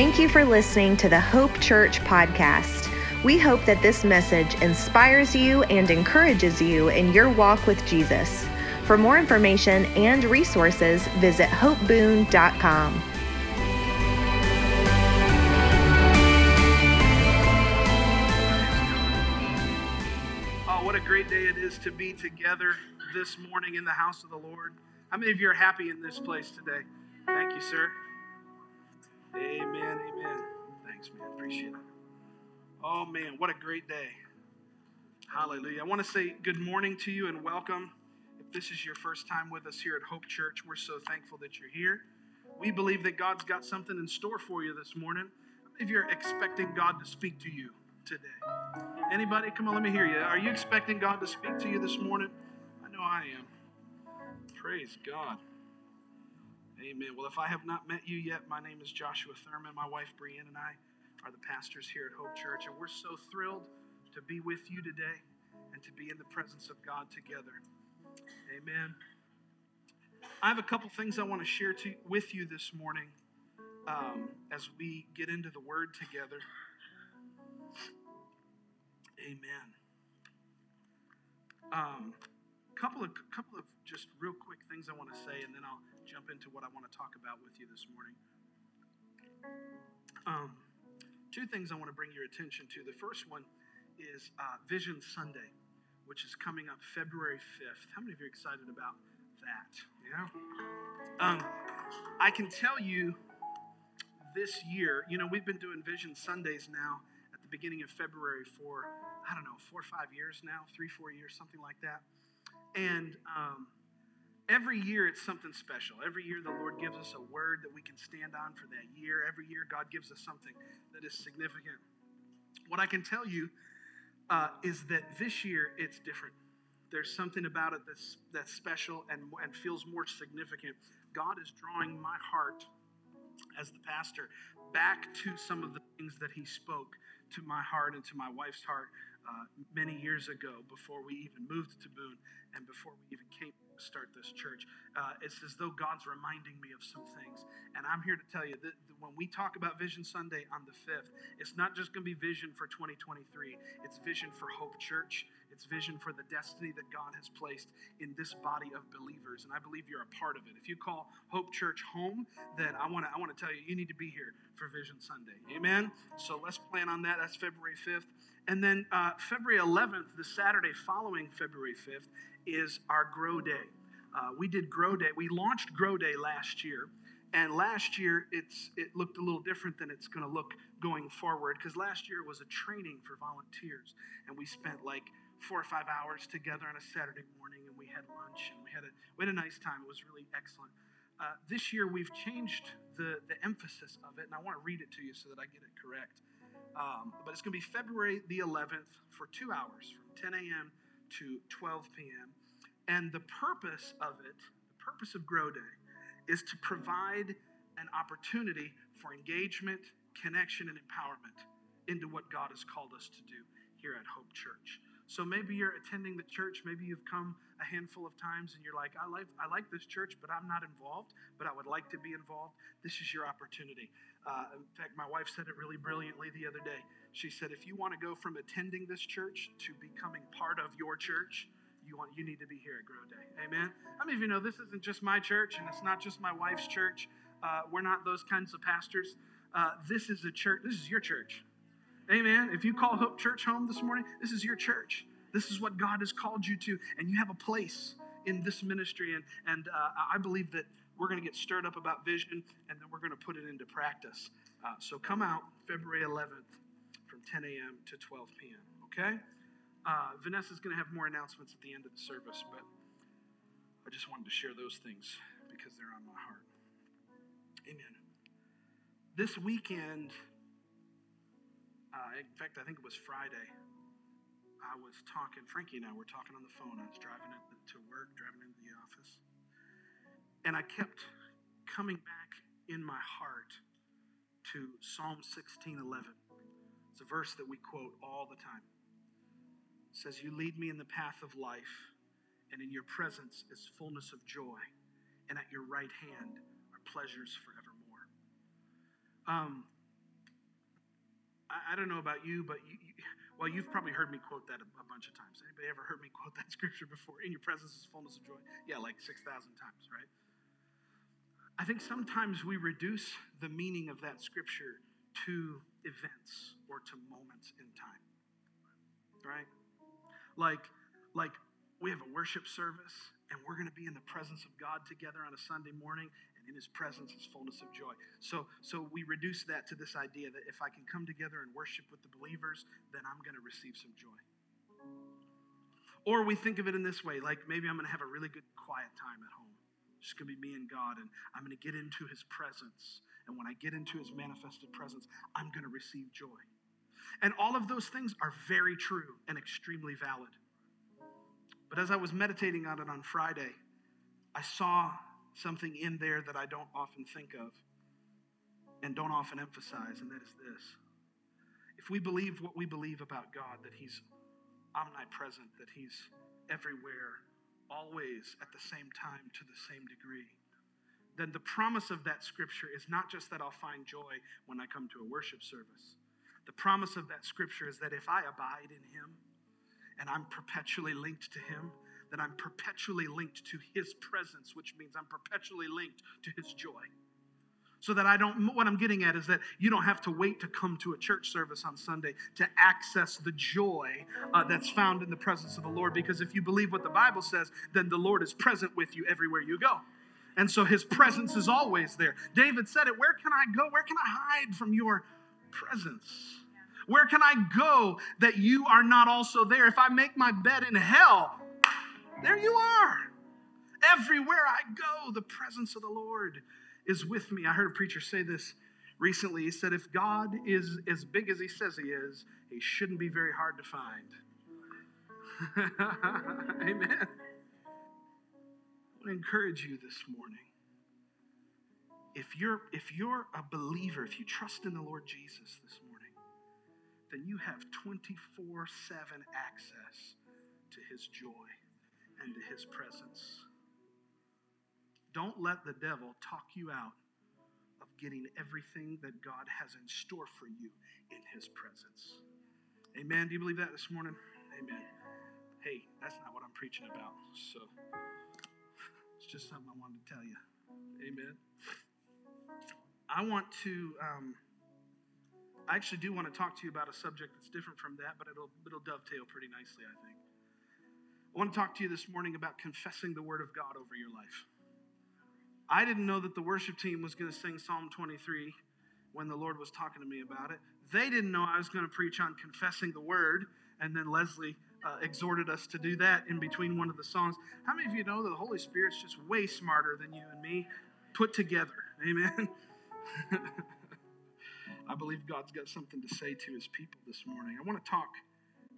Thank you for listening to the Hope Church podcast. We hope that this message inspires you and encourages you in your walk with Jesus. For more information and resources, visit hopeboone.com. Oh, what a great day it is to be together this morning in the house of the Lord. How many of you are happy in this place today? Thank you, sir. Amen, amen. Thanks, man. Appreciate it. Oh, man, what a great day. Hallelujah. I want to say good morning to you and welcome. If this is your first time with us here at Hope Church, we're so thankful that you're here. We believe that God's got something in store for you this morning. If you're expecting God to speak to you today, anybody? Come on, let me hear you. Are you expecting God to speak to you this morning? I know I am. Praise God. Amen. Well, if I have not met you yet, my name is Joshua Thurman. My wife Brienne and I are the pastors here at Hope Church, and we're so thrilled to be with you today and to be in the presence of God together. Amen. I have a couple things I want to share to, with you this morning um, as we get into the Word together. Amen. Um, couple of couple of just real quick things I want to say, and then I'll jump into what I want to talk about with you this morning. Um, two things I want to bring your attention to. The first one is uh, Vision Sunday, which is coming up February 5th. How many of you are excited about that? Yeah. Um, I can tell you this year, you know, we've been doing Vision Sundays now at the beginning of February for, I don't know, four or five years now, three, four years, something like that. And um, every year it's something special. Every year the Lord gives us a word that we can stand on for that year. Every year God gives us something that is significant. What I can tell you uh, is that this year it's different. There's something about it that's, that's special and, and feels more significant. God is drawing my heart as the pastor back to some of the things that he spoke to my heart and to my wife's heart uh, many years ago before we even moved to Boone and before we even came to start this church. Uh, it's as though God's reminding me of some things. And I'm here to tell you that when we talk about Vision Sunday on the 5th, it's not just going to be vision for 2023, it's vision for Hope Church. It's vision for the destiny that God has placed in this body of believers. And I believe you're a part of it. If you call Hope Church home, then I want to I want to tell you, you need to be here for Vision Sunday. Amen? So let's plan on that. That's February 5th. And then uh, February 11th, the Saturday following February 5th, is our Grow Day. Uh, we did Grow Day. We launched Grow Day last year. And last year, it's, it looked a little different than it's going to look going forward because last year was a training for volunteers. And we spent like four or five hours together on a Saturday morning and we had lunch and we had a, we had a nice time. It was really excellent. Uh, this year, we've changed the, the emphasis of it, and I want to read it to you so that I get it correct. Um, but it's going to be February the 11th for two hours from 10 a.m. to 12 p.m. And the purpose of it, the purpose of Grow Day, is to provide an opportunity for engagement, connection, and empowerment into what God has called us to do here at Hope Church. So maybe you're attending the church, maybe you've come a handful of times and you're like, I like, I like this church, but I'm not involved, but I would like to be involved. This is your opportunity. Uh, in fact, my wife said it really brilliantly the other day. She said, if you want to go from attending this church to becoming part of your church, you want you need to be here at Grow Day. Amen. How many of you know this isn't just my church and it's not just my wife's church? Uh, we're not those kinds of pastors. Uh, this is a church. This is your church. Amen. If you call Hope Church home this morning, this is your church. This is what God has called you to, and you have a place in this ministry. And, and uh, I believe that we're going to get stirred up about vision, and then we're going to put it into practice. Uh, so come out February 11th from 10 a.m. to 12 p.m., okay? Uh, Vanessa's going to have more announcements at the end of the service, but I just wanted to share those things because they're on my heart. Amen. This weekend, uh, in fact, I think it was Friday, I was talking, Frankie and I were talking on the phone. I was driving to work, driving into the office. And I kept coming back in my heart to Psalm 16 11. It's a verse that we quote all the time. It says, You lead me in the path of life, and in your presence is fullness of joy, and at your right hand are pleasures forevermore. Um, I don't know about you, but you, you, well, you've probably heard me quote that a, a, bunch of times. Anybody ever heard me quote that scripture before? In your presence is fullness of joy. Yeah, like 6,000 times, right? I think sometimes we reduce the meaning of that scripture to events or to moments in time, right? Like, like we have a worship service and we're going to be in the presence of God together on a Sunday morning, in His presence is fullness of joy. So, so we reduce that to this idea that if I can come together and worship with the believers, then I'm going to receive some joy. Or we think of it in this way, like maybe I'm going to have a really good quiet time at home. It's going to be me and God, and I'm going to get into His presence. And when I get into His manifested presence, I'm going to receive joy. And all of those things are very true and extremely valid. But as I was meditating on it on Friday, I saw something in there that I don't often think of and don't often emphasize, and that is this. If we believe what we believe about God, that He's omnipresent, that He's everywhere, always at the same time to the same degree, then the promise of that scripture is not just that I'll find joy when I come to a worship service. The promise of that scripture is that if I abide in Him, and I'm perpetually linked to Him, then I'm perpetually linked to His presence, which means I'm perpetually linked to His joy. So that I don't, what I'm getting at is that you don't have to wait to come to a church service on Sunday to access the joy uh, that's found in the presence of the Lord. Because if you believe what the Bible says, then the Lord is present with you everywhere you go. And so his presence is always there. David said it Where can I go? Where can I hide from your presence? Where can I go that you are not also there? If I make my bed in hell, there you are. Everywhere I go, the presence of the Lord is with me. I heard a preacher say this recently. He said, If God is as big as he says he is, he shouldn't be very hard to find. Amen. I want to encourage you this morning. If you're, if you're a believer, if you trust in the Lord Jesus this morning, then you have 24 7 access to His joy and to His presence. Don't let the devil talk you out of getting everything that God has in store for you in His presence. Amen. Do you believe that this morning? Amen. Hey, that's not what I'm preaching about. So it's just something I wanted to tell you. Amen. I want to. Um, I actually do want to talk to you about a subject that's different from that, but it'll, it'll dovetail pretty nicely, I think. I want to talk to you this morning about confessing the Word of God over your life. I didn't know that the worship team was going to sing Psalm 23 when the Lord was talking to me about it. They didn't know I was going to preach on confessing the Word, and then Leslie uh, exhorted us to do that in between one of the songs. How many of you know that the Holy Spirit's just way smarter than you and me put together? Amen. I believe God's got something to say to his people this morning. I want to talk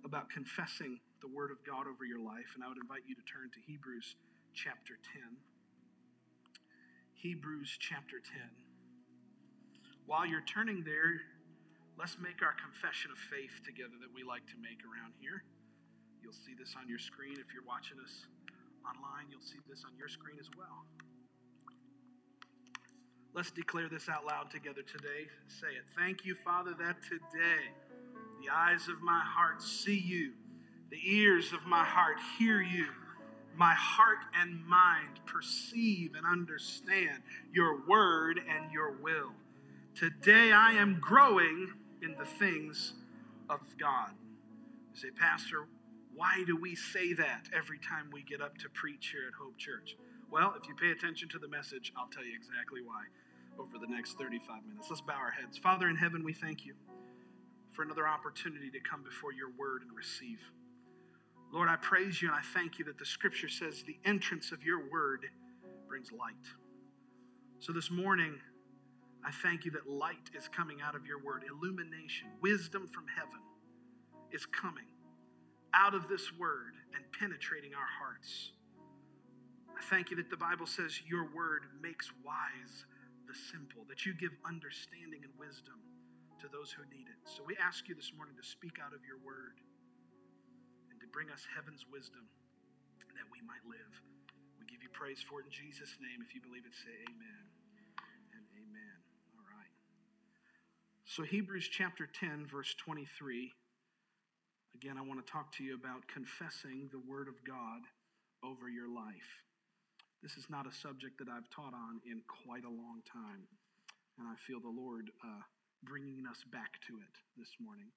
about confessing the word of God over your life, and I would invite you to turn to Hebrews chapter 10. Hebrews chapter 10. While you're turning there, let's make our confession of faith together that we like to make around here. You'll see this on your screen. If you're watching us online, you'll see this on your screen as well. Let's declare this out loud together today. Say it. Thank you, Father, that today the eyes of my heart see you, the ears of my heart hear you, my heart and mind perceive and understand your word and your will. Today I am growing in the things of God. You say, Pastor, why do we say that every time we get up to preach here at Hope Church? Well, if you pay attention to the message, I'll tell you exactly why over the next 35 minutes. Let's bow our heads. Father in heaven, we thank you for another opportunity to come before your word and receive. Lord, I praise you and I thank you that the scripture says the entrance of your word brings light. So this morning, I thank you that light is coming out of your word. Illumination, wisdom from heaven is coming out of this word and penetrating our hearts. I thank you that the Bible says your word makes wise the simple, that you give understanding and wisdom to those who need it. So we ask you this morning to speak out of your word bring us heaven's wisdom that we might live. We give you praise for it in Jesus' name. If you believe it, say amen and amen. All right. So, Hebrews chapter 10, verse 23. Again, I want to talk to you about confessing the Word of God over your life. This is not a subject that I've taught on in quite a long time, and I feel the Lord uh, bringing us back to it this morning.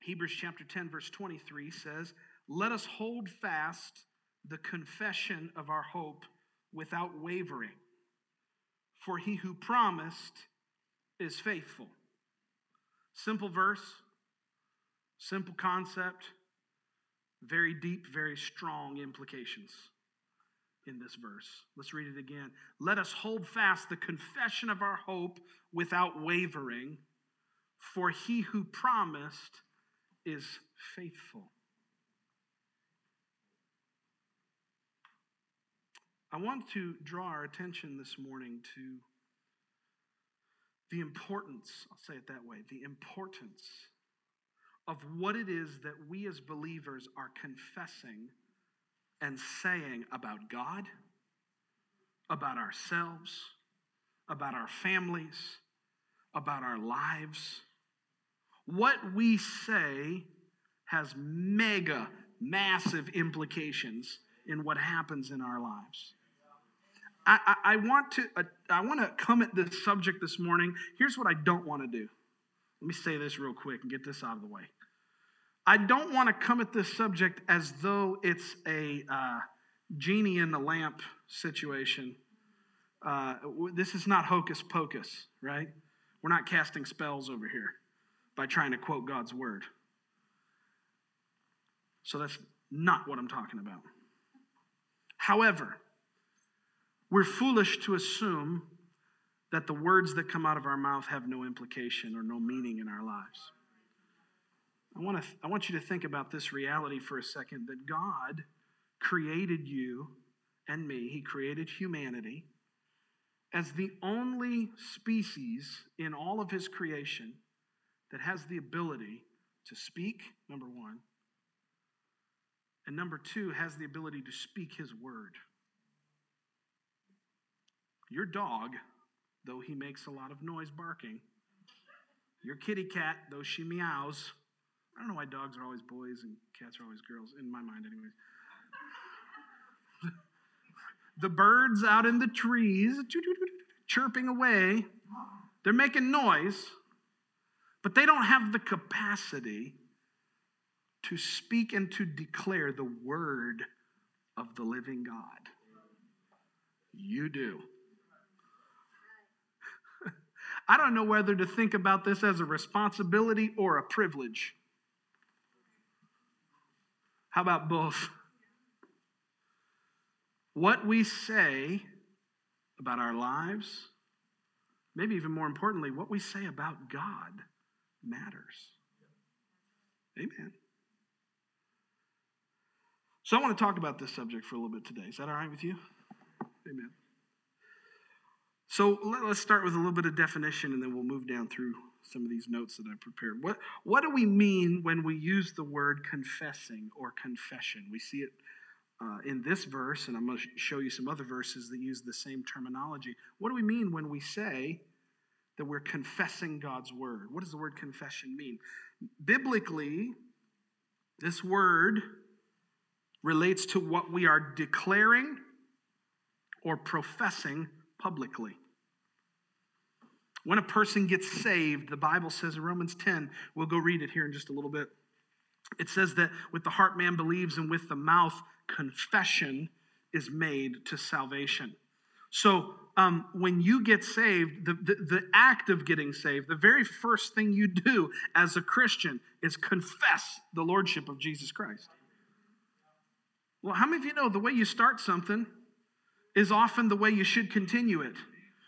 Hebrews chapter 10, verse 23 says, Let us hold fast the confession of our hope without wavering, for he who promised is faithful. Simple verse, simple concept, very deep, very strong implications in this verse. Let's read it again. Let us hold fast the confession of our hope without wavering, for he who promised is faithful. I want to draw our attention this morning to the importance, I'll say it that way, the importance of what it is that we as believers are confessing and saying about God, about ourselves, about our families, about our lives. What we say has mega, massive implications in what happens in our lives. I, I, I want to uh, I want to come at this subject this morning. Here's what I don't want to do. Let me say this real quick and get this out of the way. I don't want to come at this subject as though it's a uh, genie in the lamp situation. Uh, this is not hocus pocus, right? We're not casting spells over here by trying to quote God's word. So that's not what I'm talking about. However, we're foolish to assume that the words that come out of our mouth have no implication or no meaning in our lives. I want, to, I want you to think about this reality for a second that God created you and me, He created humanity as the only species in all of His creation that has the ability to speak, number one, and number two, has the ability to speak His word. Your dog, though he makes a lot of noise barking, your kitty cat, though she meows, I don't know why dogs are always boys and cats are always girls, in my mind, anyways. the birds out in the trees, chirping away, they're making noise, but they don't have the capacity to speak and to declare the word of the living God. You do. I don't know whether to think about this as a responsibility or a privilege. How about both? What we say about our lives, maybe even more importantly, what we say about God matters. Amen. So I want to talk about this subject for a little bit today. Is that all right with you? Amen. So let, us start with a little bit of definition and then we'll move down through some of these notes that I prepared. What, what do we mean when we use the word confessing or confession? We see it uh, in this verse, and I'm going to show you some other verses that use the same terminology. What do we mean when we say that we're confessing God's word? What does the word confession mean? Biblically, this word relates to what we are declaring or professing publicly. When a person gets saved, the Bible says in Romans 10, we'll go read it here in just a little bit. It says that with the heart man believes, and with the mouth confession is made to salvation. So um, when you get saved, the, the, the act of getting saved, the very first thing you do as a Christian is confess the Lordship of Jesus Christ. Well, how many of you know the way you start something is often the way you should continue it?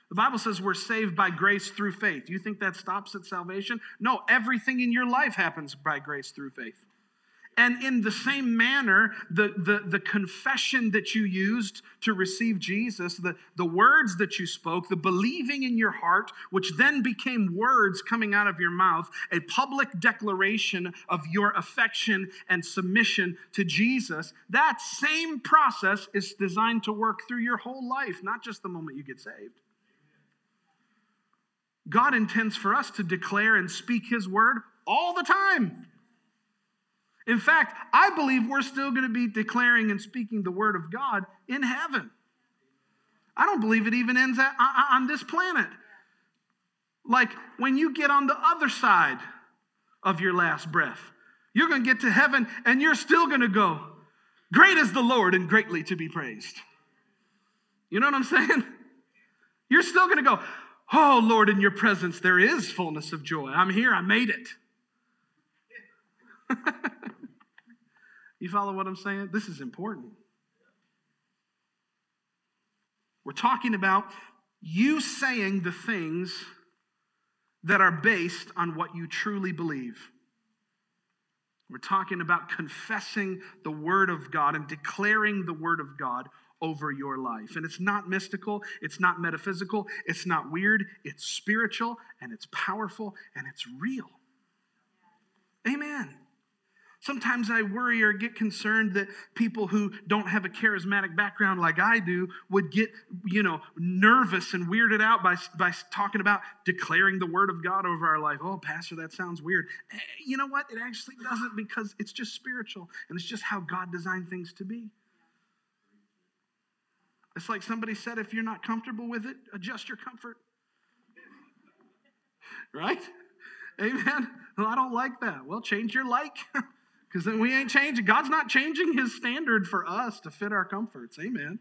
The Bible says we're saved by grace through faith. You think that stops at salvation? No, everything in your life happens by grace through faith. And in the same manner, the, the, the confession that you used to receive Jesus, the, the words that you spoke, the believing in your heart, which then became words coming out of your mouth, a public declaration of your affection and submission to Jesus, that same process is designed to work through your whole life, not just the moment you get saved. God intends for us to declare and speak His word all the time. In fact, I believe we're still going to be declaring and speaking the word of God in heaven. I don't believe it even ends at, on this planet. Like when you get on the other side of your last breath, you're going to get to heaven and you're still going to go, Great is the Lord and greatly to be praised. You know what I'm saying? You're still going to go, Oh Lord, in your presence there is fullness of joy. I'm here, I made it. you follow what I'm saying? This is important. We're talking about you saying the things that are based on what you truly believe. We're talking about confessing the Word of God and declaring the Word of God over your life. And it's not mystical, it's not metaphysical, it's not weird, it's spiritual, and it's powerful, and it's real. Amen. Sometimes I worry or get concerned that people who don't have a charismatic background like I do would get, you know, nervous and weirded out by, by talking about declaring the word of God over our life. Oh, Pastor, that sounds weird. Eh, you know what? It actually doesn't because it's just spiritual and it's just how God designed things to be. It's like somebody said if you're not comfortable with it, adjust your comfort. Right? Amen. Well, I don't like that. Well, change your like. Because then we ain't changing. God's not changing his standard for us to fit our comforts. Amen.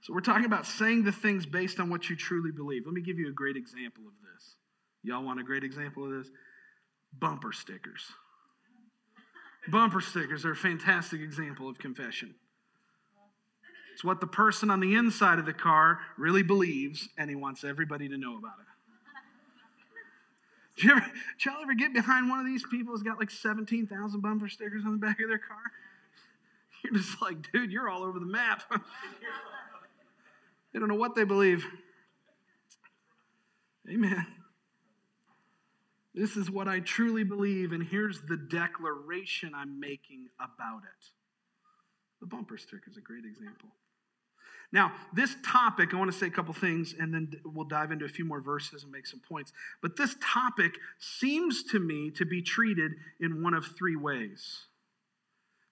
So we're talking about saying the things based on what you truly believe. Let me give you a great example of this. Y'all want a great example of this? Bumper stickers. Bumper stickers are a fantastic example of confession. It's what the person on the inside of the car really believes, and he wants everybody to know about it. Did, you ever, did y'all ever get behind one of these people who's got like 17,000 bumper stickers on the back of their car? You're just like, dude, you're all over the map. they don't know what they believe. Amen. This is what I truly believe, and here's the declaration I'm making about it. The bumper sticker is a great example. Now, this topic, I want to say a couple things and then we'll dive into a few more verses and make some points. But this topic seems to me to be treated in one of three ways.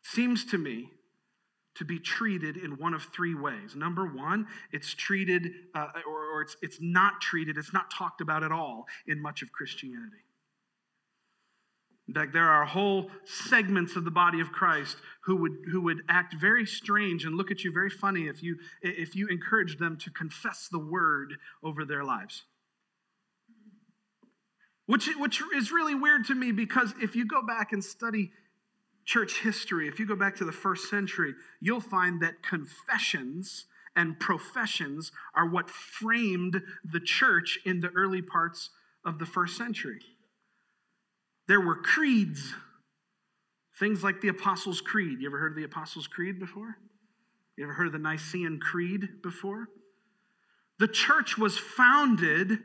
Seems to me to be treated in one of three ways. Number one, it's treated, uh, or, or it's, it's not treated, it's not talked about at all in much of Christianity. In fact, there are whole segments of the body of Christ who would, who would act very strange and look at you very funny if you, if you encouraged them to confess the word over their lives. Which, which is really weird to me because if you go back and study church history, if you go back to the first century, you'll find that confessions and professions are what framed the church in the early parts of the first century. There were creeds, things like the Apostles' Creed. You ever heard of the Apostles' Creed before? You ever heard of the Nicene Creed before? The church was founded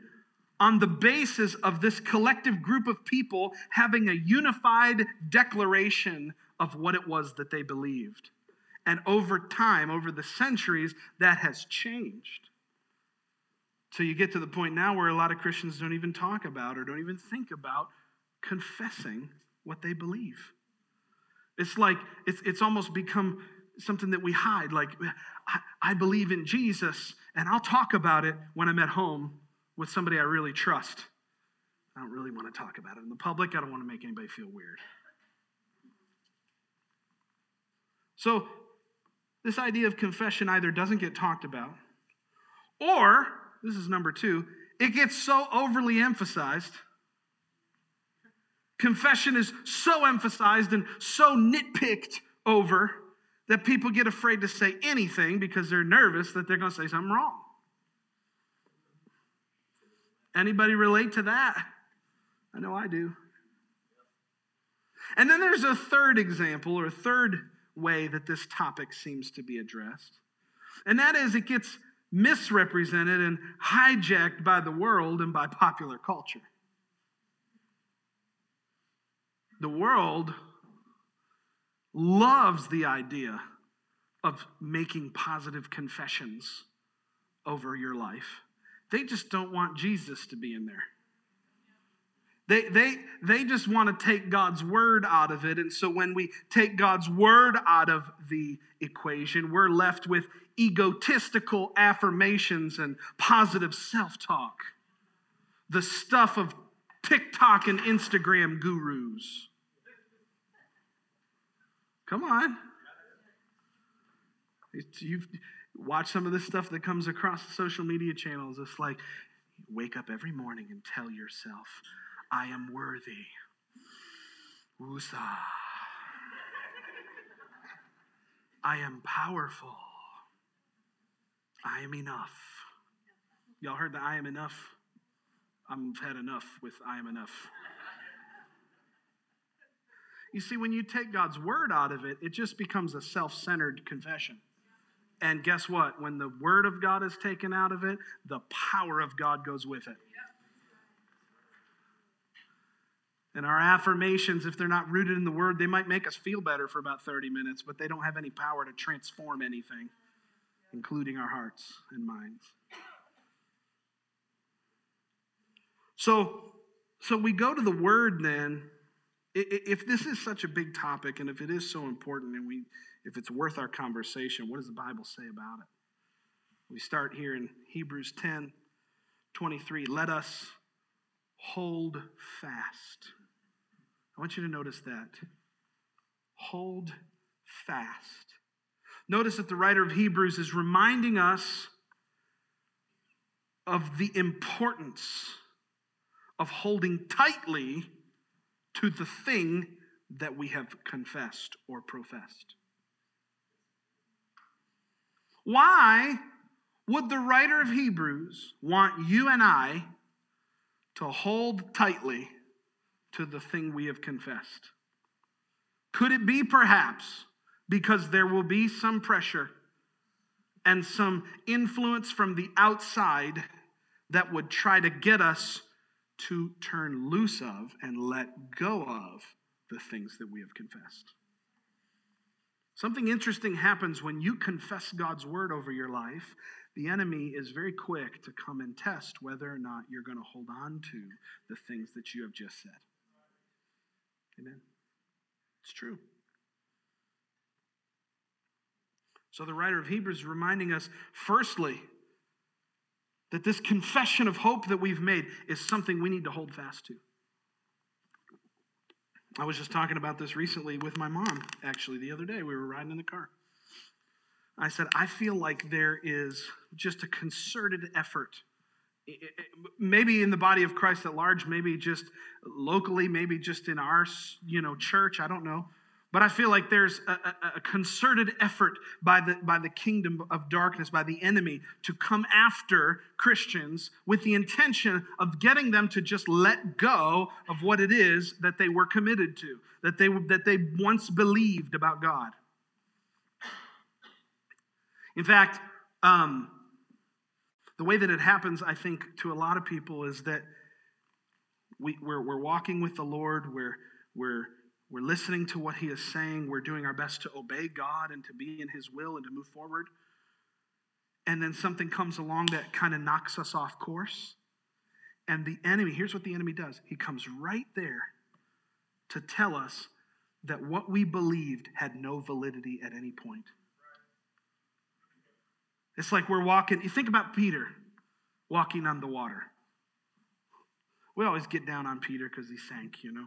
on the basis of this collective group of people having a unified declaration of what it was that they believed. And over time, over the centuries, that has changed. So you get to the point now where a lot of Christians don't even talk about or don't even think about confessing what they believe. It's like, it's, it's almost become something that we hide. Like, I, I believe in Jesus, and I'll talk about it when I'm at home with somebody I really trust. I don't really want to talk about it in the public. I don't want to make anybody feel weird. So, this idea of confession either doesn't get talked about, or, this is number two, it gets so overly emphasized Confession is so emphasized and so nitpicked over that people get afraid to say anything because they're nervous that they're going to say something wrong. Anybody relate to that? I know I do. And then there's a third example or a third way that this topic seems to be addressed. And that is it gets misrepresented and hijacked by the world and by popular culture. The world loves the idea of making positive confessions over your life they just don't want Jesus to be in there. They, they, they just want to take God's word out of it. And so when we take God's word out of the equation, we're left with egotistical affirmations and positive self talk. The stuff of TikTok and Instagram gurus. Come on. You've watched some of this stuff that comes across social media channels. It's like, wake up every morning and tell yourself, I am worthy. Woosah. I am powerful. I am enough. Y'all heard the I am enough? I've had enough with I am enough. You see, when you take God's word out of it, it just becomes a self centered confession. And guess what? When the word of God is taken out of it, the power of God goes with it. And our affirmations, if they're not rooted in the word, they might make us feel better for about 30 minutes, but they don't have any power to transform anything, including our hearts and minds. So, so we go to the word then. If this is such a big topic and if it is so important and we if it's worth our conversation, what does the Bible say about it? We start here in Hebrews 10 23. Let us hold fast I want you to notice that. Hold fast. Notice that the writer of Hebrews is reminding us of the importance of holding tightly to the thing that we have confessed or professed. Why would the writer of Hebrews want you and I to hold tightly to the thing we have confessed? Could it be perhaps because there will be some pressure and some influence from the outside that would try to get us to turn loose of and let go of the things that we have confessed? Something interesting happens when you confess God's word over your life. The enemy is very quick to come and test whether or not you're going to hold on to the things that you have just said. Amen. It's true. So the writer of Hebrews is reminding us, firstly, that this confession of hope that we've made is something we need to hold fast to. I was just talking about this recently with my mom, actually, the other day. We were riding in the car. I said, I feel like there is just a concerted effort maybe in the body of Christ at large, maybe just locally, maybe just in our you know church. I don't know. But I feel like there's a, a, a, concerted effort by the, by the kingdom of darkness, by the enemy, to come after Christians with the intention of getting them to just let go of what it is that they were committed to, that they, that they once believed about God. In fact, um, the way that it happens, I think, to a lot of people is that we, we're, we're walking with the Lord, we're, we're, we're listening to what He is saying, we're doing our best to obey God and to be in His will and to move forward. And then something comes along that kind of knocks us off course. And the enemy, here's what the enemy does he comes right there to tell us that what we believed had no validity at any point. It's like we're walking, you think about Peter walking on the water. We always get down on Peter because he sank, you know.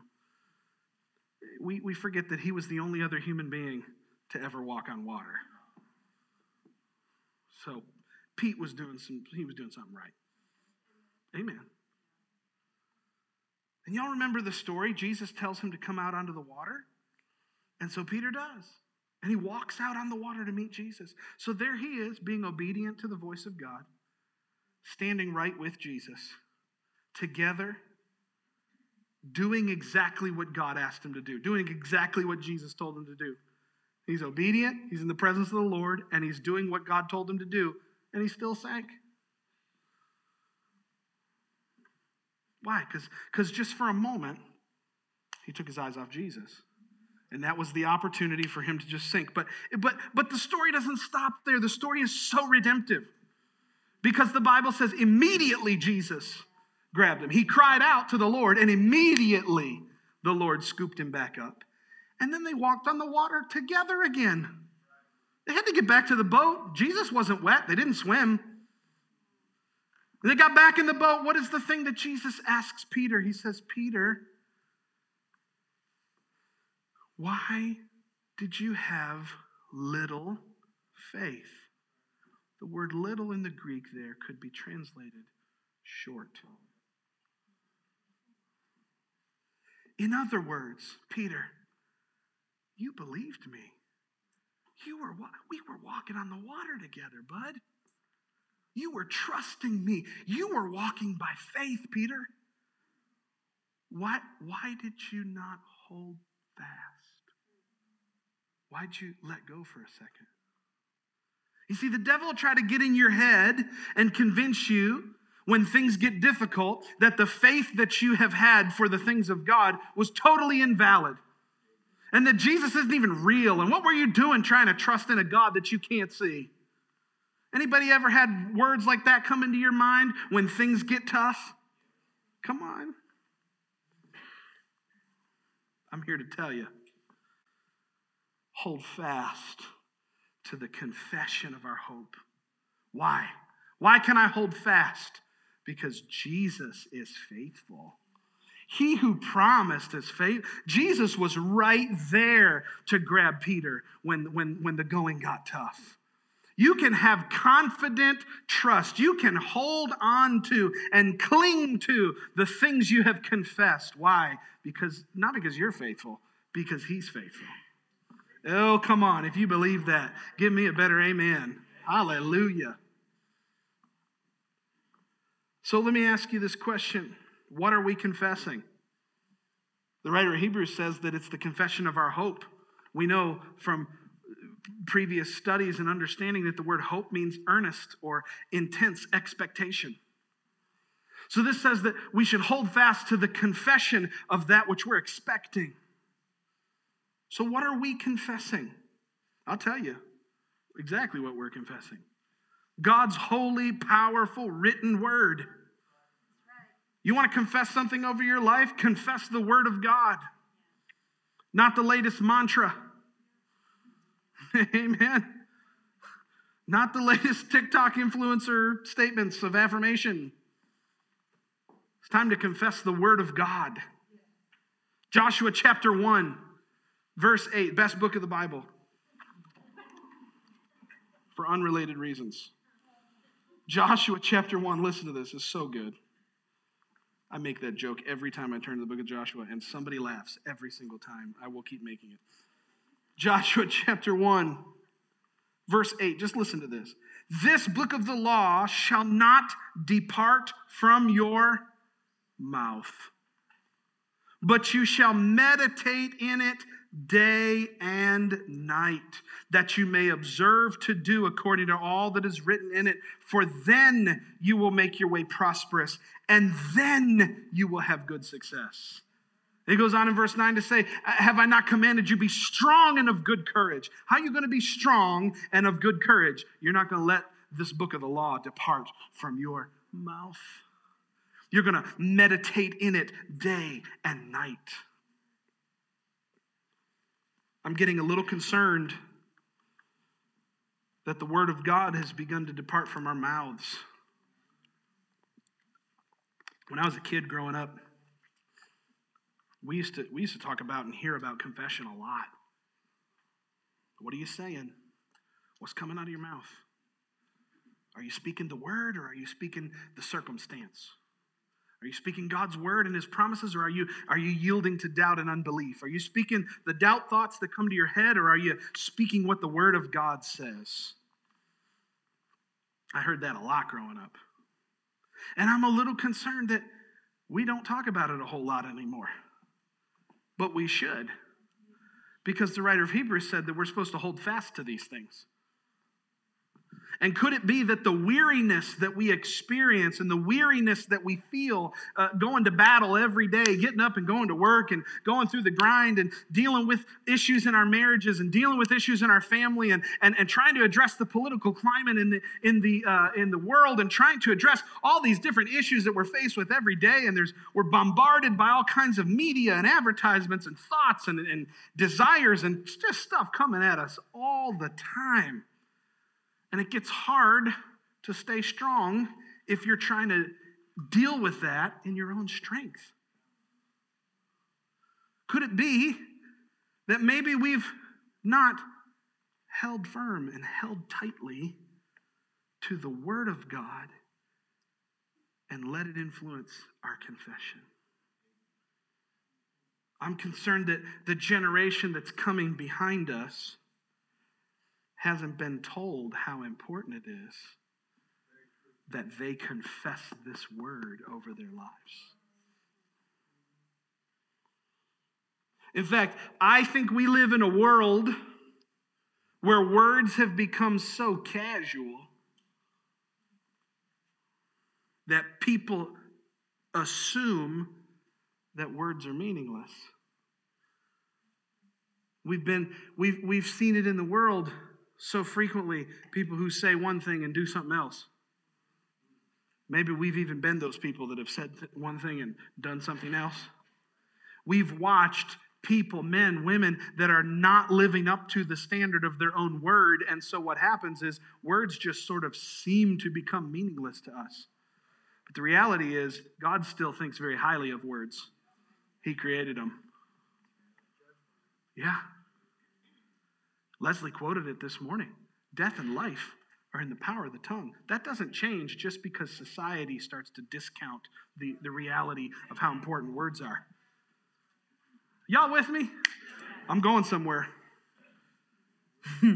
We, we forget that he was the only other human being to ever walk on water. So Pete was doing some, he was doing something right. Amen. And y'all remember the story? Jesus tells him to come out onto the water. And so Peter does. And he walks out on the water to meet Jesus. So there he is, being obedient to the voice of God, standing right with Jesus, together, doing exactly what God asked him to do, doing exactly what Jesus told him to do. He's obedient, he's in the presence of the Lord, and he's doing what God told him to do, and he still sank. Why? Because just for a moment, he took his eyes off Jesus and that was the opportunity for him to just sink but but but the story doesn't stop there the story is so redemptive Because the Bible says immediately Jesus grabbed him. He cried out to the Lord, and immediately the Lord scooped him back up. And then they walked on the water together again. They had to get back to the boat. Jesus wasn't wet, they didn't swim. they got back in the boat. What is the thing that Jesus asks Peter? He says, Peter, why did you have little faith? The word little in the Greek there could be translated short. In other words, Peter, you believed me. You were we were walking on the water together, bud. You were trusting me. You were walking by faith, Peter. Why, why did you not hold fast? Why'd you let go for a second? You see, the devil will try to get in your head and convince you when things get difficult that the faith that you have had for the things of God was totally invalid and that Jesus isn't even real. And what were you doing trying to trust in a God that you can't see? Anybody ever had words like that come into your mind when things get tough? Come on. I'm here to tell you hold fast to the confession of our hope. Why? Why can I hold fast? Because Jesus is faithful. He who promised is faith. Jesus was right there to grab Peter when, when, when the going got tough. You can have confident trust. You can hold on to and cling to the things you have confessed. Why? Because not because you're faithful, because he's faithful. Oh, come on. If you believe that, give me a better amen. Hallelujah. So let me ask you this question what are we confessing? The writer of Hebrews says that it's the confession of our hope. We know from previous studies and understanding that the word hope means earnest or intense expectation. So this says that we should hold fast to the confession of that which we're expecting. So, what are we confessing? I'll tell you exactly what we're confessing God's holy, powerful, written word. You want to confess something over your life? Confess the Word of God, not the latest mantra. Amen. Not the latest TikTok influencer statements of affirmation. It's time to confess the Word of God. Joshua chapter 1, verse 8, best book of the Bible for unrelated reasons. Joshua chapter 1, listen to this, it's so good. I make that joke every time I turn to the book of Joshua, and somebody laughs every single time. I will keep making it. Joshua chapter 1, verse 8. Just listen to this. This book of the law shall not depart from your mouth, but you shall meditate in it day and night, that you may observe to do according to all that is written in it. For then you will make your way prosperous, and then you will have good success. He goes on in verse 9 to say, Have I not commanded you be strong and of good courage? How are you going to be strong and of good courage? You're not going to let this book of the law depart from your mouth. You're going to meditate in it day and night. I'm getting a little concerned that the Word of God has begun to depart from our mouths. When I was a kid growing up, we used to, we used to talk about and hear about confession a lot. What are you saying? What's coming out of your mouth? Are you speaking the word or are you speaking the circumstance? Are you speaking God's word and his promises, or are you, are you yielding to doubt and unbelief? Are you speaking the doubt thoughts that come to your head, or are you speaking what the word of God says? I heard that a lot growing up. And I'm a little concerned that we don't talk about it a whole lot anymore. But we should. Because the writer of Hebrews said that we're supposed to hold fast to these things. And could it be that the weariness that we experience and the weariness that we feel uh, going to battle every day, getting up and going to work and going through the grind and dealing with issues in our marriages and dealing with issues in our family and, and, and trying to address the political climate in the, in, the, uh, in the world and trying to address all these different issues that we're faced with every day? And there's, we're bombarded by all kinds of media and advertisements and thoughts and, and desires and just stuff coming at us all the time. And it gets hard to stay strong if you're trying to deal with that in your own strength. Could it be that maybe we've not held firm and held tightly to the Word of God and let it influence our confession? I'm concerned that the generation that's coming behind us hasn't been told how important it is that they confess this word over their lives. In fact, I think we live in a world where words have become so casual that people assume that words are meaningless. We've been we've we've seen it in the world so frequently people who say one thing and do something else. Maybe we've even been those people that have said one thing and done something else. We've watched people, men, women, that are not living up to the standard of their own word. And so what happens is words just sort of seem to become meaningless to us. But the reality is, God still thinks very highly of words, He created them. Yeah. Leslie quoted it this morning death and life are in the power of the tongue. That doesn't change just because society starts to discount the, the reality of how important words are. Y'all with me? I'm going somewhere.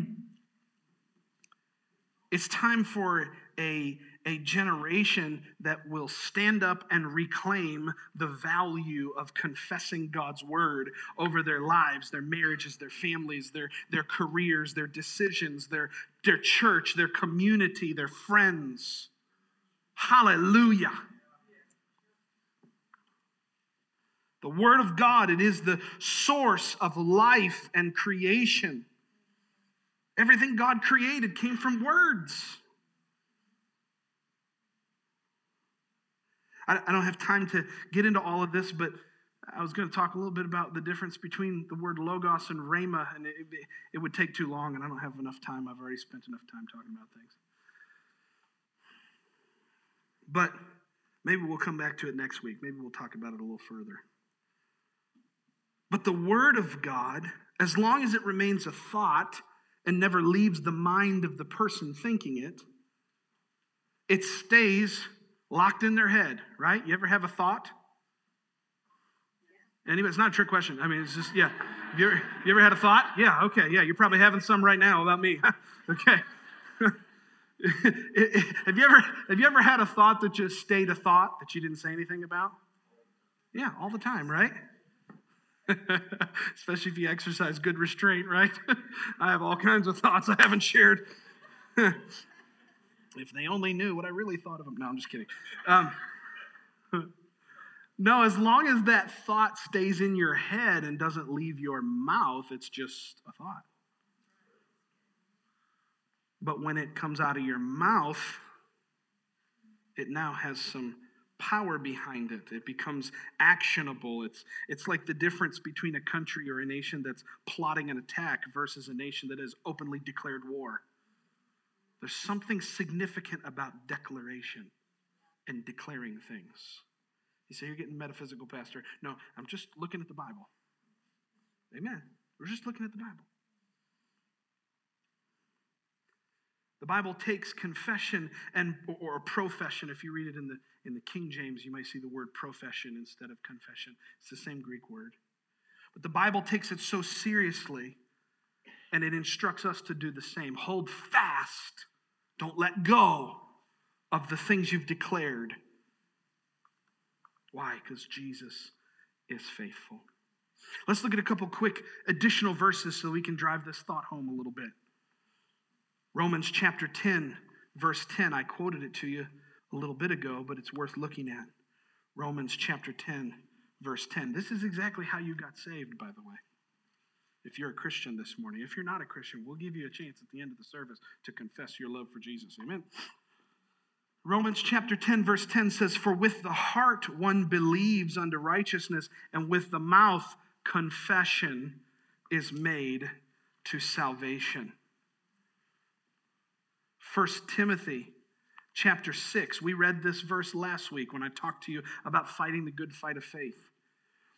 it's time for a a generation that will stand up and reclaim the value of confessing God's word over their lives, their marriages, their families, their, their careers, their decisions, their, their church, their community, their friends. Hallelujah. The Word of God, it is the source of life and creation. Everything God created came from words. I, I don't have time to get into all of this, but I was going to talk a little bit about the difference between the word logos and rhema, and it, it, would take too long, and I don't have enough time. I've already spent enough time talking about things. But maybe we'll come back to it next week. Maybe we'll talk about it a little further. But the word of God, as long as it remains a thought and never leaves the mind of the person thinking it, it stays locked in their head, right? You ever have a thought? Anybody? It's not a trick question. I mean, it's just, yeah. You ever, you ever had a thought? Yeah, okay, yeah. You're probably having some right now about me. okay. have you ever have you ever had a thought that just stayed a thought that you didn't say anything about? Yeah, all the time, right? Especially if you exercise good restraint, right? I have all kinds of thoughts I haven't shared. If they only knew what I really thought of them. No, I'm just kidding. Um, no, as long as that thought stays in your head and doesn't leave your mouth, it's just a thought. But when it comes out of your mouth, it now has some power behind it. It becomes actionable. It's, it's like the difference between a country or a nation that's plotting an attack versus a nation that has openly declared war. There's something significant about declaration and declaring things. You say you're getting metaphysical, Pastor. No, I'm just looking at the Bible. Amen. We're just looking at the Bible. The Bible takes confession and or, profession. If you read it in the in the King James, you might see the word profession instead of confession. It's the same Greek word. But the Bible takes it so seriously and it instructs us to do the same. Hold fast. Don't let go of the things you've declared. Why? Because Jesus is faithful. Let's look at a couple quick additional verses so we can drive this thought home a little bit. Romans chapter 10, verse 10. I quoted it to you a little bit ago, but it's worth looking at. Romans chapter 10, verse 10. This is exactly how you got saved, by the way. If you're a Christian this morning, if you're not a Christian, we'll give you a chance at the end of the service to confess your love for Jesus. Amen. Romans chapter 10, verse 10 says, For with the heart one believes unto righteousness, and with the mouth confession is made to salvation. 1 Timothy chapter 6. We read this verse last week when I talked to you about fighting the good fight of faith.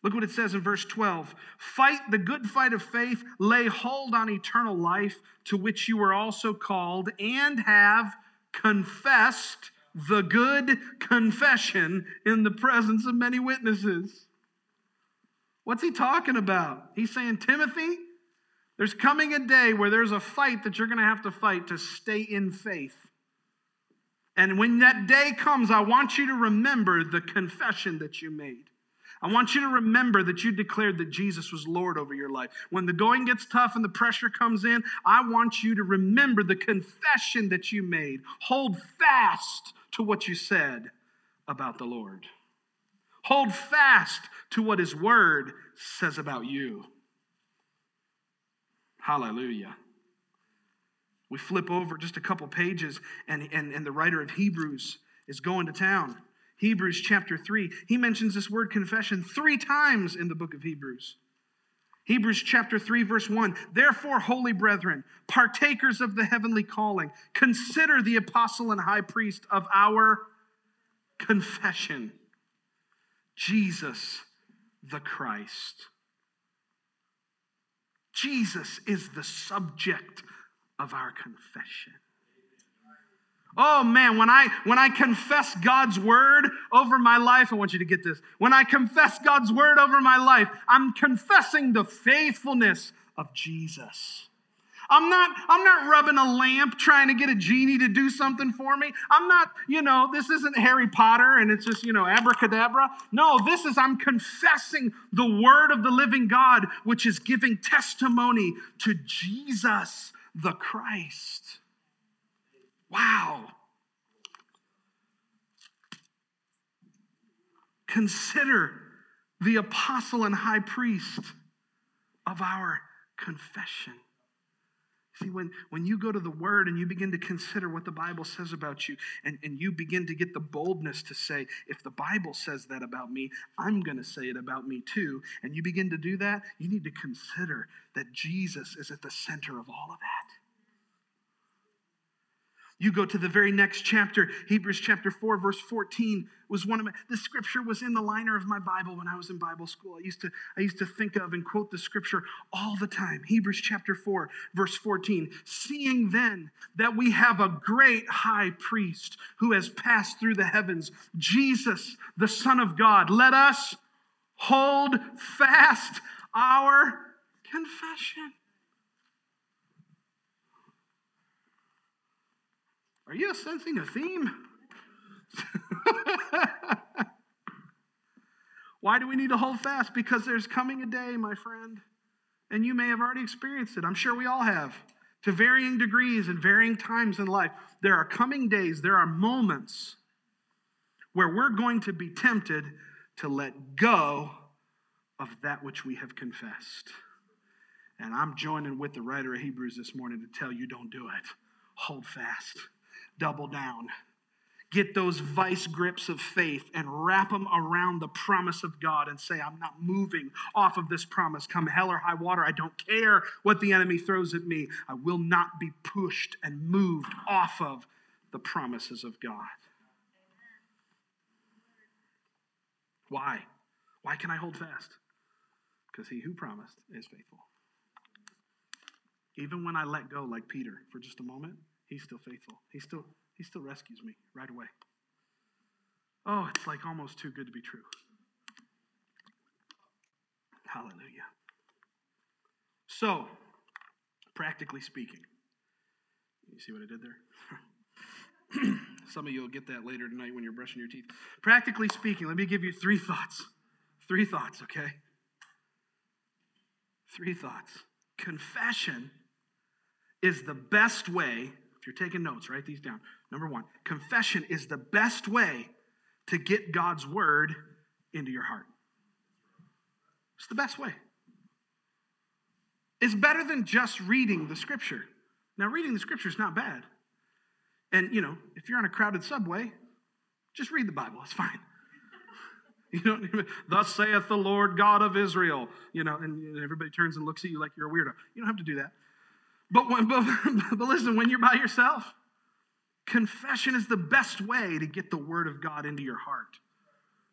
Look what it says in verse 12 Fight the good fight of faith, lay hold on eternal life, to which you were also called, and have confessed the good confession in the presence of many witnesses. What's he talking about? He's saying, Timothy, there's coming a day where there's a fight that you're going to have to fight to stay in faith. And when that day comes, I want you to remember the confession that you made. I want you to remember that you declared that Jesus was Lord over your life. When the going gets tough and the pressure comes in, I want you to remember the confession that you made. Hold fast to what you said about the Lord. Hold fast to what His Word says about you. Hallelujah. We flip over just a couple pages, and, and, and the writer of Hebrews is going to town. Hebrews chapter 3. He mentions this word confession three times in the book of Hebrews. Hebrews chapter 3, verse 1. Therefore, holy brethren, partakers of the heavenly calling, consider the apostle and high priest of our confession, Jesus the Christ. Jesus is the subject of our confession. Oh man, when I when I confess God's word over my life, I want you to get this. When I confess God's word over my life, I'm confessing the faithfulness of Jesus. I'm not I'm not rubbing a lamp trying to get a genie to do something for me. I'm not, you know, this isn't Harry Potter and it's just, you know, abracadabra. No, this is I'm confessing the word of the living God which is giving testimony to Jesus the Christ. Wow. Consider the apostle and high priest of our confession. See, when, when you go to the Word and you begin to consider what the Bible says about you, and, and you begin to get the boldness to say, if the Bible says that about me, I'm going to say it about me too, and you begin to do that, you need to consider that Jesus is at the center of all of that. You go to the very next chapter, Hebrews chapter 4, verse 14 was one of my the scripture was in the liner of my Bible when I was in Bible school. I used to I used to think of and quote the scripture all the time. Hebrews chapter 4, verse 14. Seeing then that we have a great high priest who has passed through the heavens, Jesus, the Son of God, let us hold fast our confession. Are you sensing a theme? Why do we need to hold fast? Because there's coming a day, my friend, and you may have already experienced it. I'm sure we all have, to varying degrees and varying times in life. There are coming days, there are moments where we're going to be tempted to let go of that which we have confessed. And I'm joining with the writer of Hebrews this morning to tell you don't do it. Hold fast double down. Get those vice grips of faith and wrap them around the promise of God and say, I'm not moving off of this promise. Come hell or high water, I don't care what the enemy throws at me. I will not be pushed and moved off of the promises of God. Why? Why can I hold fast? Because he who promised is faithful. Even when I let go, like Peter, for just a moment, He's still faithful. He still, he still rescues me right away. Oh, it's like almost too good to be true. Hallelujah. So, practically speaking, you see what I did there? Some of you will get that later tonight when you're brushing your teeth. Practically speaking, let me give you three thoughts. Three thoughts, okay? Three thoughts. Confession is the best way if you're taking notes, write these down. Number one, confession is the best way to get God's word into your heart. It's the best way. It's better than just reading the scripture. Now, reading the scripture is not bad. And, you know, if you're on a crowded subway, just read the Bible. It's fine. You even, thus saith the Lord God of Israel. You know, and everybody turns and looks at you like you're a weirdo. You don't have to do that. But, when, but, but listen, when you're by yourself, confession is the best way to get the word of God into your heart.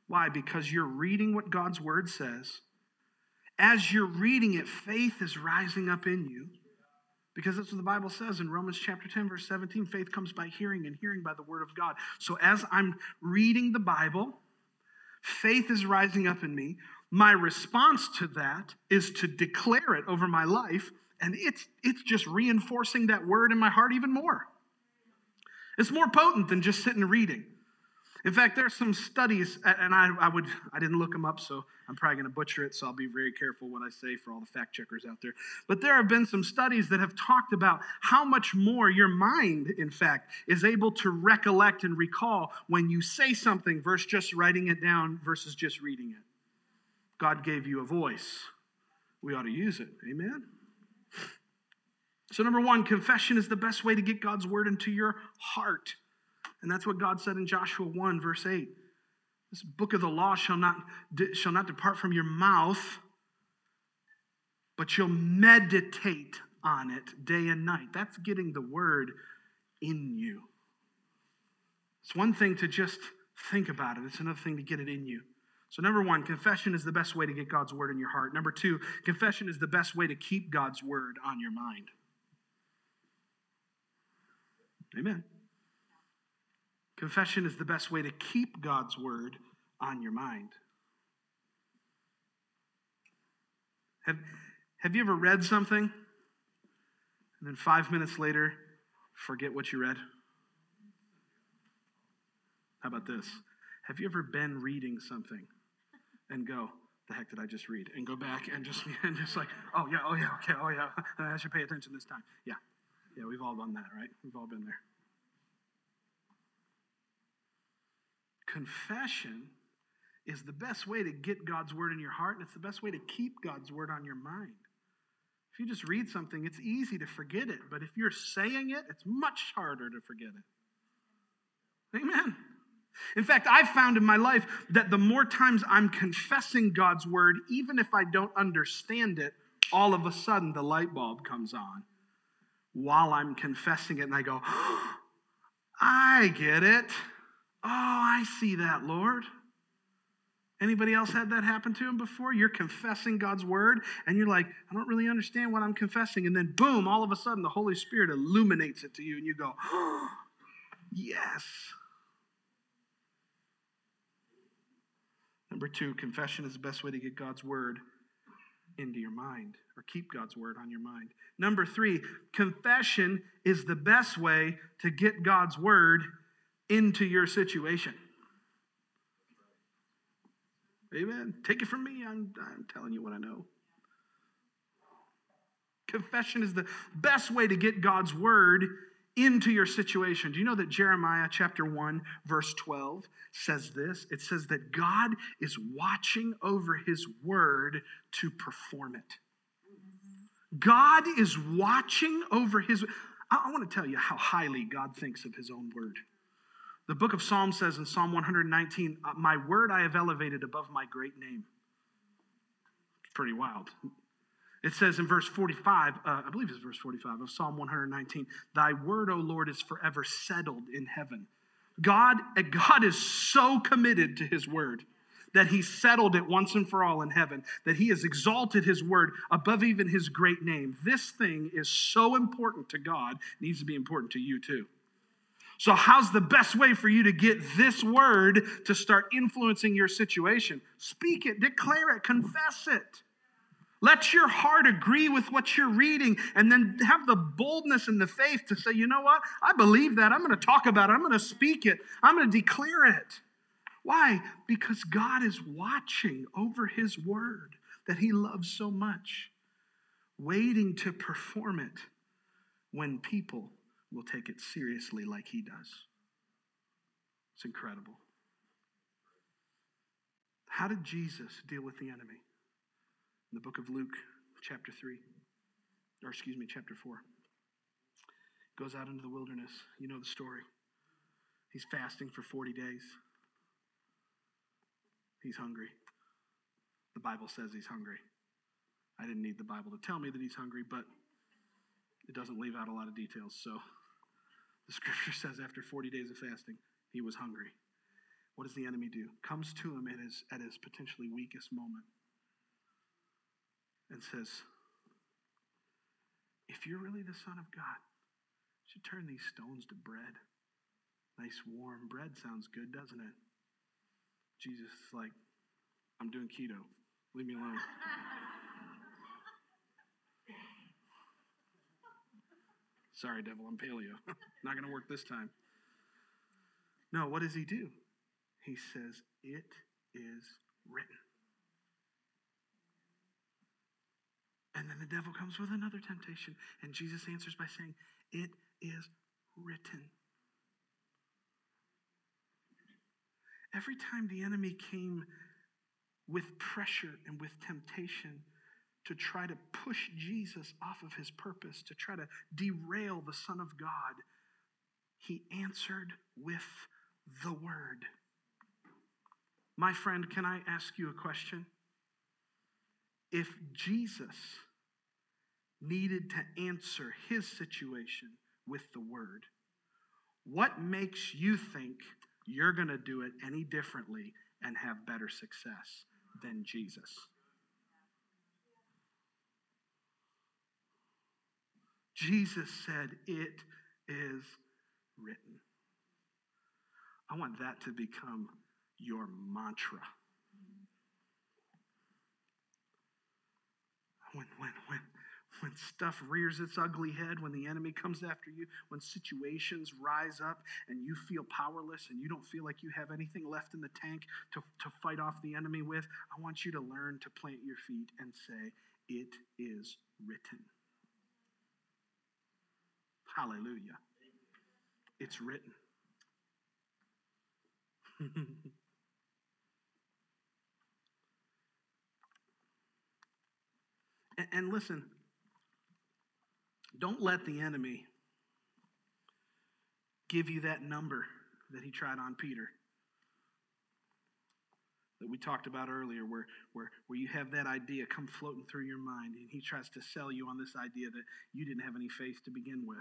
Why? Because you're reading what God's word says. As you're reading it, faith is rising up in you. Because that's what the Bible says in Romans chapter 10, verse 17 faith comes by hearing, and hearing by the word of God. So as I'm reading the Bible, faith is rising up in me. My response to that is to declare it over my life, and it's, it's just reinforcing that word in my heart even more. It's more potent than just sitting reading. In fact, there's some studies, and I, I would I didn't look them up, so I'm probably going to butcher it. So I'll be very careful what I say for all the fact checkers out there. But there have been some studies that have talked about how much more your mind, in fact, is able to recollect and recall when you say something versus just writing it down versus just reading it. God gave you a voice. We ought to use it. Amen. So, number one, confession is the best way to get God's word into your heart. And that's what God said in Joshua 1, verse 8. This book of the law shall not, shall not depart from your mouth, but you'll meditate on it day and night. That's getting the word in you. It's one thing to just think about it, it's another thing to get it in you. So, number one, confession is the best way to get God's word in your heart. Number two, confession is the best way to keep God's word on your mind. Amen. Confession is the best way to keep God's word on your mind. Have, have you ever read something and then five minutes later forget what you read? How about this? Have you ever been reading something and go, the heck did I just read? And go back and just and just like, oh yeah, oh yeah, okay, oh yeah, I should pay attention this time. Yeah. Yeah, we've all done that, right? We've all been there. Confession is the best way to get God's word in your heart, and it's the best way to keep God's word on your mind. If you just read something, it's easy to forget it, but if you're saying it, it's much harder to forget it. Amen. In fact, I've found in my life that the more times I'm confessing God's word, even if I don't understand it, all of a sudden the light bulb comes on while I'm confessing it, and I go, oh, I get it. Oh, I see that, Lord. Anybody else had that happen to him before? You're confessing God's word and you're like, I don't really understand what I'm confessing. And then, boom, all of a sudden the Holy Spirit illuminates it to you and you go, oh, yes. Number two, confession is the best way to get God's word into your mind or keep God's word on your mind. Number three, confession is the best way to get God's word into your situation. Amen. Take it from me. I'm, I'm telling you what I know. Confession is the best way to get God's word into your situation. Do you know that Jeremiah chapter 1, verse 12 says this? It says that God is watching over his word to perform it. God is watching over his I, I want to tell you how highly God thinks of his own word. The book of Psalms says in Psalm 119, uh, My word I have elevated above my great name. It's pretty wild. It says in verse 45, uh, I believe it's verse 45 of Psalm 119, Thy word, O Lord, is forever settled in heaven. God, uh, God is so committed to his word that he settled it once and for all in heaven, that he has exalted his word above even his great name. This thing is so important to God, needs to be important to you too. So, how's the best way for you to get this word to start influencing your situation? Speak it, declare it, confess it. Let your heart agree with what you're reading and then have the boldness and the faith to say, you know what? I believe that. I'm going to talk about it. I'm going to speak it. I'm going to declare it. Why? Because God is watching over His word that He loves so much, waiting to perform it when people will take it seriously like he does. It's incredible. How did Jesus deal with the enemy? In the book of Luke, chapter 3, or excuse me, chapter 4. Goes out into the wilderness. You know the story. He's fasting for 40 days. He's hungry. The Bible says he's hungry. I didn't need the Bible to tell me that he's hungry, but it doesn't leave out a lot of details. So the scripture says after 40 days of fasting, he was hungry. What does the enemy do? Comes to him at his, at his potentially weakest moment and says, If you're really the Son of God, you should turn these stones to bread. Nice warm bread sounds good, doesn't it? Jesus is like, I'm doing keto. Leave me alone. Sorry, devil, I'm paleo. Not going to work this time. No, what does he do? He says, It is written. And then the devil comes with another temptation, and Jesus answers by saying, It is written. Every time the enemy came with pressure and with temptation to try to push Jesus off of his purpose, to try to derail the Son of God, he answered with the Word. My friend, can I ask you a question? If Jesus needed to answer his situation with the Word, what makes you think you're going to do it any differently and have better success than Jesus? Jesus said, It is written. I want that to become your mantra. When, when, when, when stuff rears its ugly head, when the enemy comes after you, when situations rise up and you feel powerless and you don't feel like you have anything left in the tank to, to fight off the enemy with, I want you to learn to plant your feet and say, It is written. Hallelujah. It's written. and, and listen, don't let the enemy give you that number that he tried on Peter that we talked about earlier, where, where, where you have that idea come floating through your mind, and he tries to sell you on this idea that you didn't have any faith to begin with.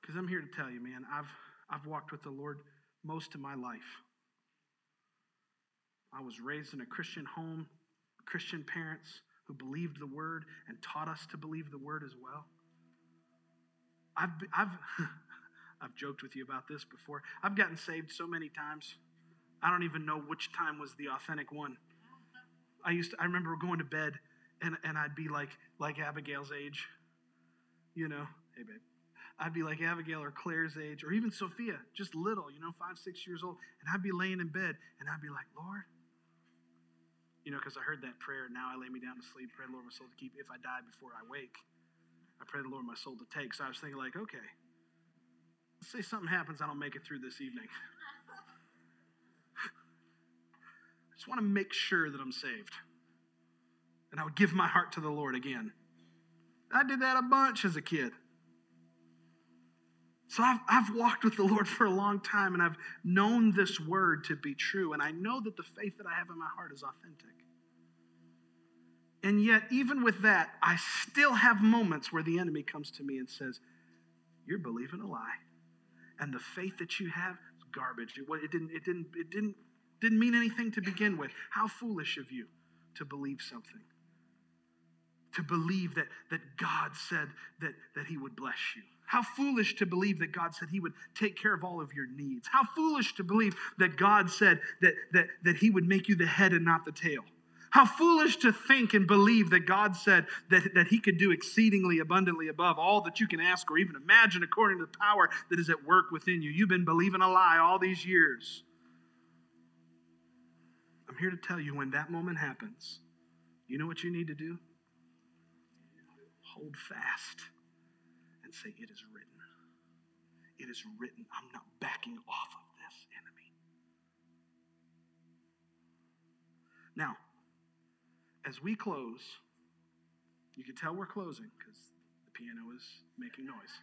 Because I'm here to tell you, man, I've, I've walked with the Lord most of my life. I was raised in a Christian home, Christian parents who believed the word and taught us to believe the word as well. I've, I've, I've joked with you about this before. I've gotten saved so many times. I don't even know which time was the authentic one. I used to, I remember going to bed and, and I'd be like like Abigail's age. You know, hey babe. I'd be like Abigail or Claire's age, or even Sophia, just little, you know, five, six years old. And I'd be laying in bed and I'd be like, Lord, you know, because I heard that prayer, now I lay me down to sleep, pray the Lord my soul to keep. If I die before I wake, I pray the Lord my soul to take. So I was thinking, like, okay, let's say something happens, I don't make it through this evening. I just want to make sure that I'm saved. And I would give my heart to the Lord again. I did that a bunch as a kid. So I've, I've walked with the Lord for a long time and I've known this word to be true. And I know that the faith that I have in my heart is authentic. And yet, even with that, I still have moments where the enemy comes to me and says, You're believing a lie. And the faith that you have is garbage. It, it, didn't, it, didn't, it didn't didn't mean anything to begin with. How foolish of you to believe something. To believe that, that God said that, that He would bless you. How foolish to believe that God said He would take care of all of your needs. How foolish to believe that God said that, that, that He would make you the head and not the tail. How foolish to think and believe that God said that, that He could do exceedingly abundantly above all that you can ask or even imagine according to the power that is at work within you. You've been believing a lie all these years. I'm here to tell you when that moment happens, you know what you need to do? Hold fast and say, It is written. It is written. I'm not backing off of this enemy. Now, as we close, you can tell we're closing because the piano is making noise.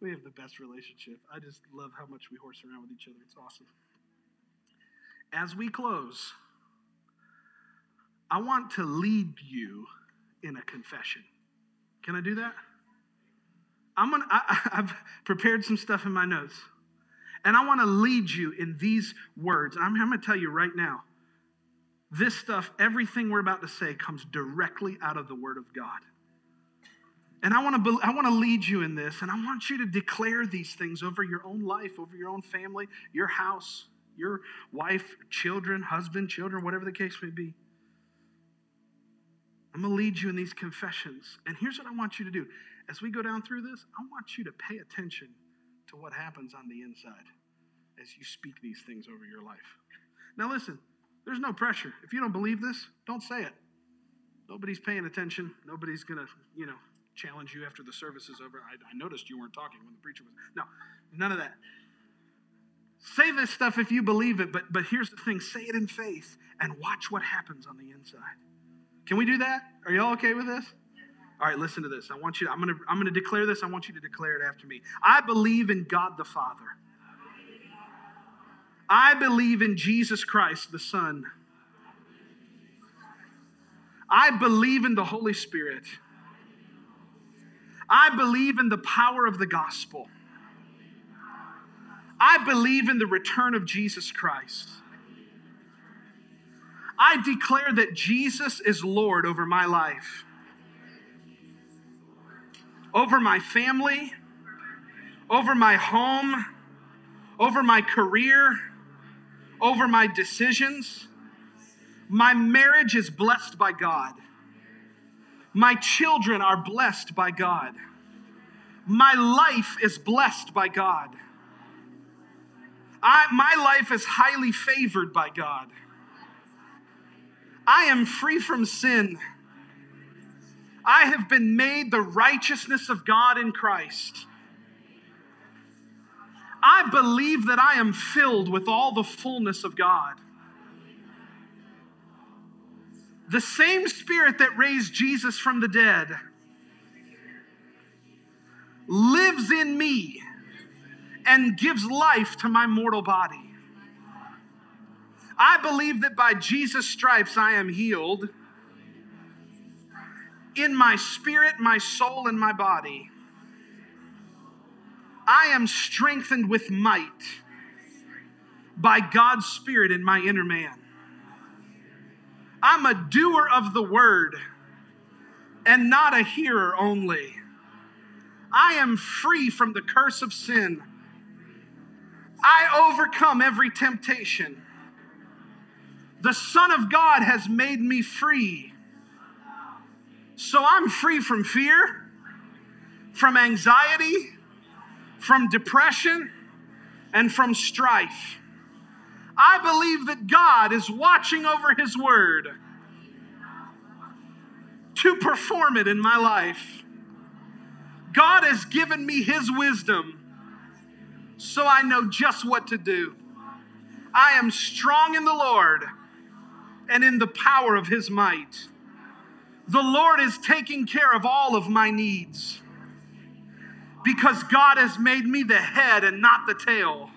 we have the best relationship. I just love how much we horse around with each other. It's awesome. As we close, I want to lead you in a confession. Can I do that? I'm gonna, I, I've prepared some stuff in my notes. And I want to lead you in these words. I'm, I'm going to tell you right now this stuff, everything we're about to say, comes directly out of the Word of God. And I want to I want to lead you in this, and I want you to declare these things over your own life, over your own family, your house, your wife, children, husband, children, whatever the case may be. I'm going to lead you in these confessions. And here's what I want you to do. As we go down through this, I want you to pay attention to what happens on the inside as you speak these things over your life. Now, listen, there's no pressure. If you don't believe this, don't say it. Nobody's paying attention. Nobody's going to, you know, challenge you after the service is over. I, I noticed you weren't talking when the preacher was. No, none of that. Say this stuff if you believe it, but, but here's the thing say it in faith and watch what happens on the inside. Can we do that? Are y'all okay with this? All right, listen to this. I want you I'm to I'm to declare this. I want you to declare it after me. I believe in God the Father. I believe in Jesus Christ the Son. I believe in the Holy Spirit. I believe in the power of the gospel. I believe in the return of Jesus Christ. I declare that Jesus is Lord over my life, over my family, over my home, over my career, over my decisions. My marriage is blessed by God. My children are blessed by God. My life is blessed by God. I, my life is highly favored by God. I am free from sin. I have been made the righteousness of God in Christ. I believe that I am filled with all the fullness of God. The same Spirit that raised Jesus from the dead lives in me and gives life to my mortal body. I believe that by Jesus' stripes I am healed in my spirit, my soul, and my body. I am strengthened with might by God's Spirit in my inner man. I'm a doer of the word and not a hearer only. I am free from the curse of sin. I overcome every temptation. The Son of God has made me free. So I'm free from fear, from anxiety, from depression, and from strife. I believe that God is watching over His word to perform it in my life. God has given me His wisdom so I know just what to do. I am strong in the Lord and in the power of his might. The Lord is taking care of all of my needs because God has made me the head and not the tail.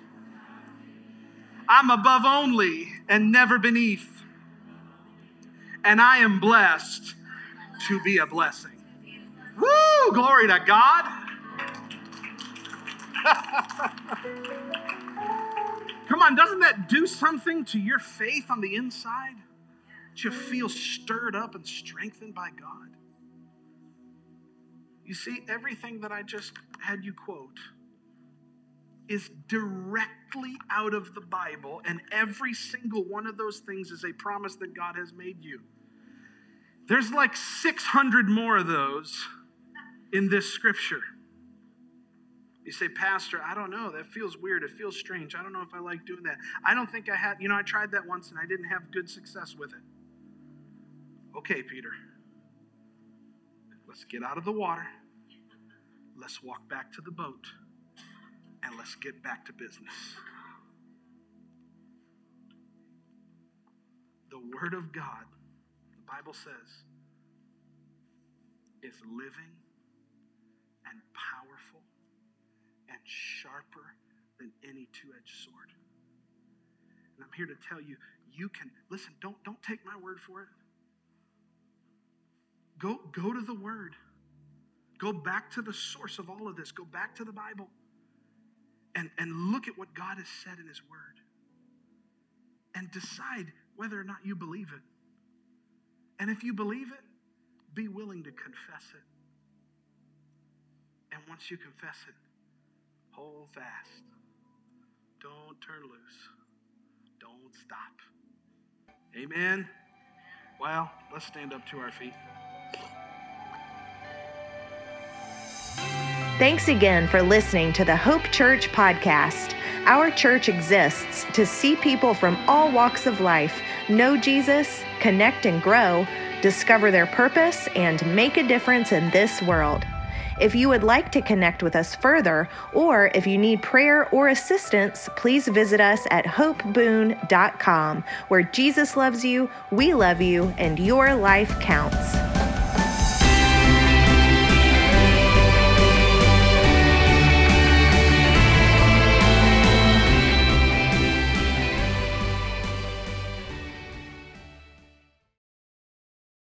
I'm above only and never beneath. And I am blessed to be a blessing. Woo! Glory to God. Come on, doesn't that do something to your faith on the inside? You feel stirred up and strengthened by God. You see, everything that I just had you quote is directly out of the Bible, and every single one of those things is a promise that God has made you. There's like 600 more of those in this scripture. You say, Pastor, I don't know. That feels weird. It feels strange. I don't know if I like doing that. I don't think I had, you know, I tried that once and I didn't have good success with it. Okay, Peter. Let's get out of the water. Let's walk back to the boat. And let's get back to business. The Word of God, the Bible says, is living and powerful and sharper than any two-edged sword. And I'm here to tell you, you can listen, don't, don't take my word for it. Go, go to the word. Go back to the source of all of this. Go back to the Bible and, and look at what God has said in His Word and decide whether or not you believe it. And if you believe it, be willing to confess it. And once you confess it, hold fast. Don't turn loose. Don't stop. Amen. Well, let's stand up to our feet. Thanks again for listening to the Hope Church podcast. Our church exists to see people from all walks of life know Jesus, connect and grow, discover their purpose, and make a difference in this world. If you would like to connect with us further, or if you need prayer or assistance, please visit us at hopeboone.com, where Jesus loves you, we love you, and your life counts.